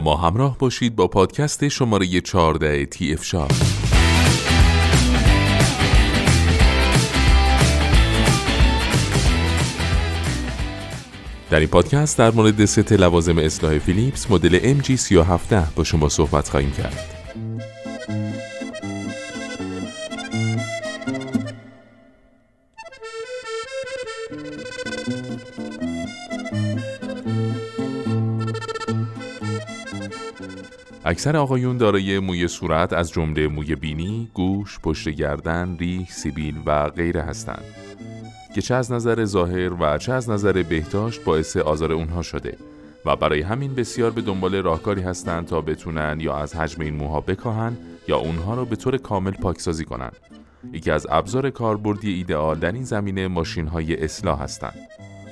ما همراه باشید با پادکست شماره 14 تی اف شاپ در این پادکست در مورد ست لوازم اصلاح فیلیپس مدل MG37 با شما صحبت خواهیم کرد. اکثر آقایون دارای موی صورت از جمله موی بینی، گوش، پشت گردن، ریح، سیبیل و غیره هستند که چه از نظر ظاهر و چه از نظر بهداشت باعث آزار اونها شده و برای همین بسیار به دنبال راهکاری هستند تا بتونن یا از حجم این موها بکاهن یا اونها را به طور کامل پاکسازی کنن. یکی از ابزار کاربردی ایدئال در این زمینه ماشین های اصلاح هستند.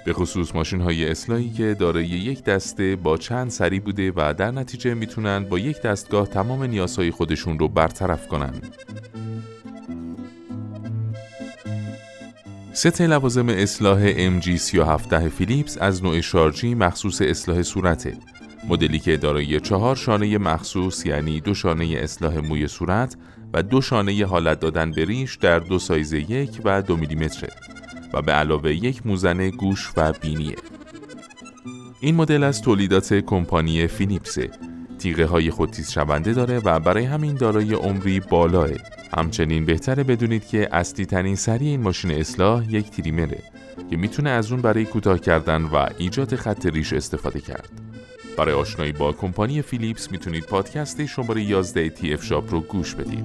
به خصوص ماشین های اصلاحی که دارای یک دسته با چند سری بوده و در نتیجه می‌تونن با یک دستگاه تمام نیازهای خودشون رو برطرف کنن. ست لوازم اصلاح MG37 فیلیپس از نوع شارجی مخصوص اصلاح صورته. مدلی که دارای چهار شانه مخصوص یعنی دو شانه اصلاح موی صورت و دو شانه حالت دادن به ریش در دو سایز یک و دو میلیمتره. و به علاوه یک موزن گوش و بینیه. این مدل از تولیدات کمپانی فیلیپسه. تیغه های خودتیز شونده داره و برای همین دارای عمری بالاه. همچنین بهتره بدونید که اصلی ترین سری این ماشین اصلاح یک تریمره که می‌تونه از اون برای کوتاه کردن و ایجاد خط ریش استفاده کرد. برای آشنایی با کمپانی فیلیپس می‌تونید پادکست شماره 11 تی اف شاپ رو گوش بدید.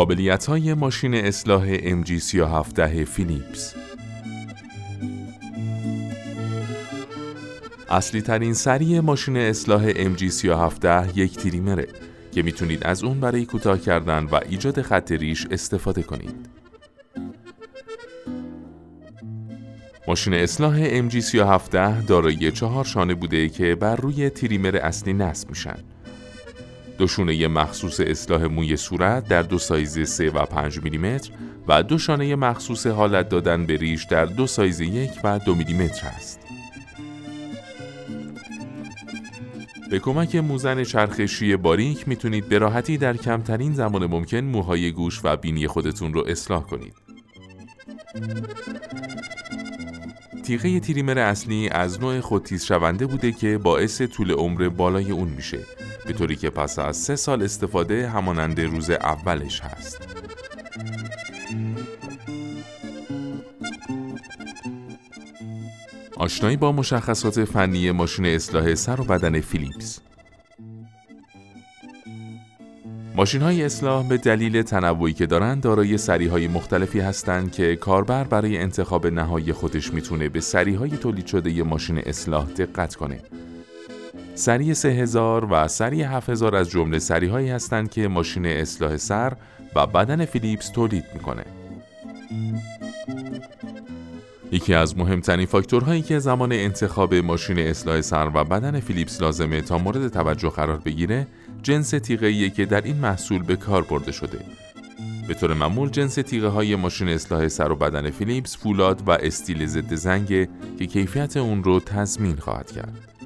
قابلیت های ماشین اصلاح MG37 فیلیپس اصلی ترین سری ماشین اصلاح MG37 یک تریمره که می‌تونید از اون برای کوتاه کردن و ایجاد خط ریش استفاده کنید. ماشین اصلاح MG37 دارای چهار شانه بوده که بر روی تریمر اصلی نصب میشن. دو شونه مخصوص اصلاح موی صورت در دو سایز 3 و 5 میلیمتر و دو شانه مخصوص حالت دادن به ریش در دو سایز 1 و 2 میلیمتر است. به کمک موزن چرخشی باریک می‌تونید به راحتی در کمترین زمان ممکن موهای گوش و بینی خودتون رو اصلاح کنید. تیغه تریمر اصلی از نوع خودتیز شونده بوده که باعث طول عمر بالای اون میشه به طوری که پس از سه سال استفاده همانند روز اولش هست. آشنایی با مشخصات فنی ماشین اصلاح سر و بدن فیلیپس. ماشین های اصلاح به دلیل تنوعی که دارند دارای سری های مختلفی هستند که کاربر برای انتخاب نهایی خودش می‌تونه به سری های تولید شده ماشین اصلاح دقت کنه. سری 3000 و سری 7000 از جمله سری هایی هستند که ماشین اصلاح سر و بدن فیلیپس تولید می‌کنه. یکی از مهمترین فاکتورهایی که زمان انتخاب ماشین اصلاح سر و بدن فیلیپس لازمه تا مورد توجه قرار بگیره جنس تیغه که در این محصول به کار برده شده. به طور معمول جنس تیغه های ماشین اصلاح سر و بدن فیلیپس فولاد و استیل ضد زنگ که کیفیت اون رو تضمین خواهد کرد.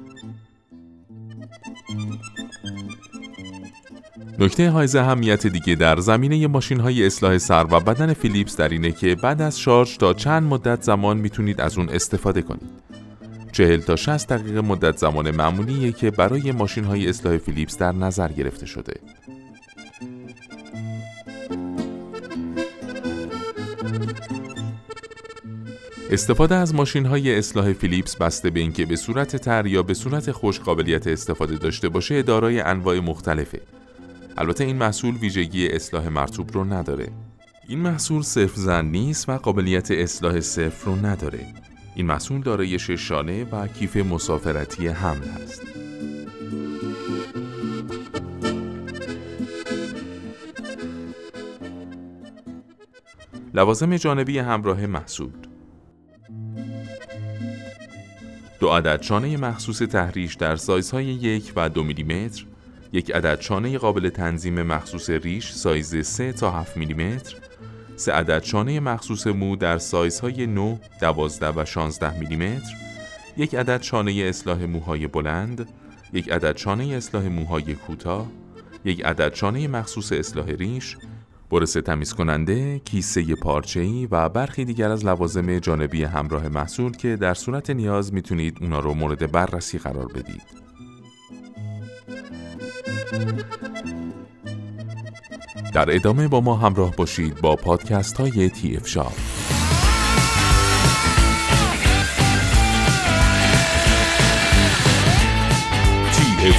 نکته های اهمیت دیگه در زمینه ماشین های اصلاح سر و بدن فیلیپس در اینه که بعد از شارژ تا چند مدت زمان می‌تونید از اون استفاده کنید. 40 تا 60 دقیقه مدت زمان معمولیه که برای ماشین های اصلاح فیلیپس در نظر گرفته شده. استفاده از ماشین های اصلاح فیلیپس بسته به اینکه به صورت تر یا به صورت خوش قابلیت استفاده داشته باشه دارای انواع مختلفه البته این محصول ویژگی اصلاح مرتوب رو نداره. این محصول صفر زن نیست و قابلیت اصلاح صفر رو نداره. این محصول دارای ششانه و کیف مسافرتی حمل است لوازم جانبی همراه محصول. دو عدد چانه مخصوص تحریش در سایزهای یک و دو میلیمتر. یک عدد چانه قابل تنظیم مخصوص ریش سایز 3 تا 7 میلیمتر سه عدد چانه مخصوص مو در سایزهای 9, 12 و 16 میلیمتر یک عدد چانه اصلاح موهای بلند یک عدد چانه اصلاح موهای کوتاه یک عدد چانه مخصوص اصلاح ریش برس تمیز کننده، کیسه پارچه‌ای و برخی دیگر از لوازم جانبی همراه محصول که در صورت نیاز می‌تونید اونا رو مورد بررسی قرار بدید. در ادامه با ما همراه باشید با پادکست های تی اف شاب. تی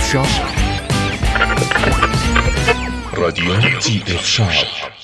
رادیو تی اف شاب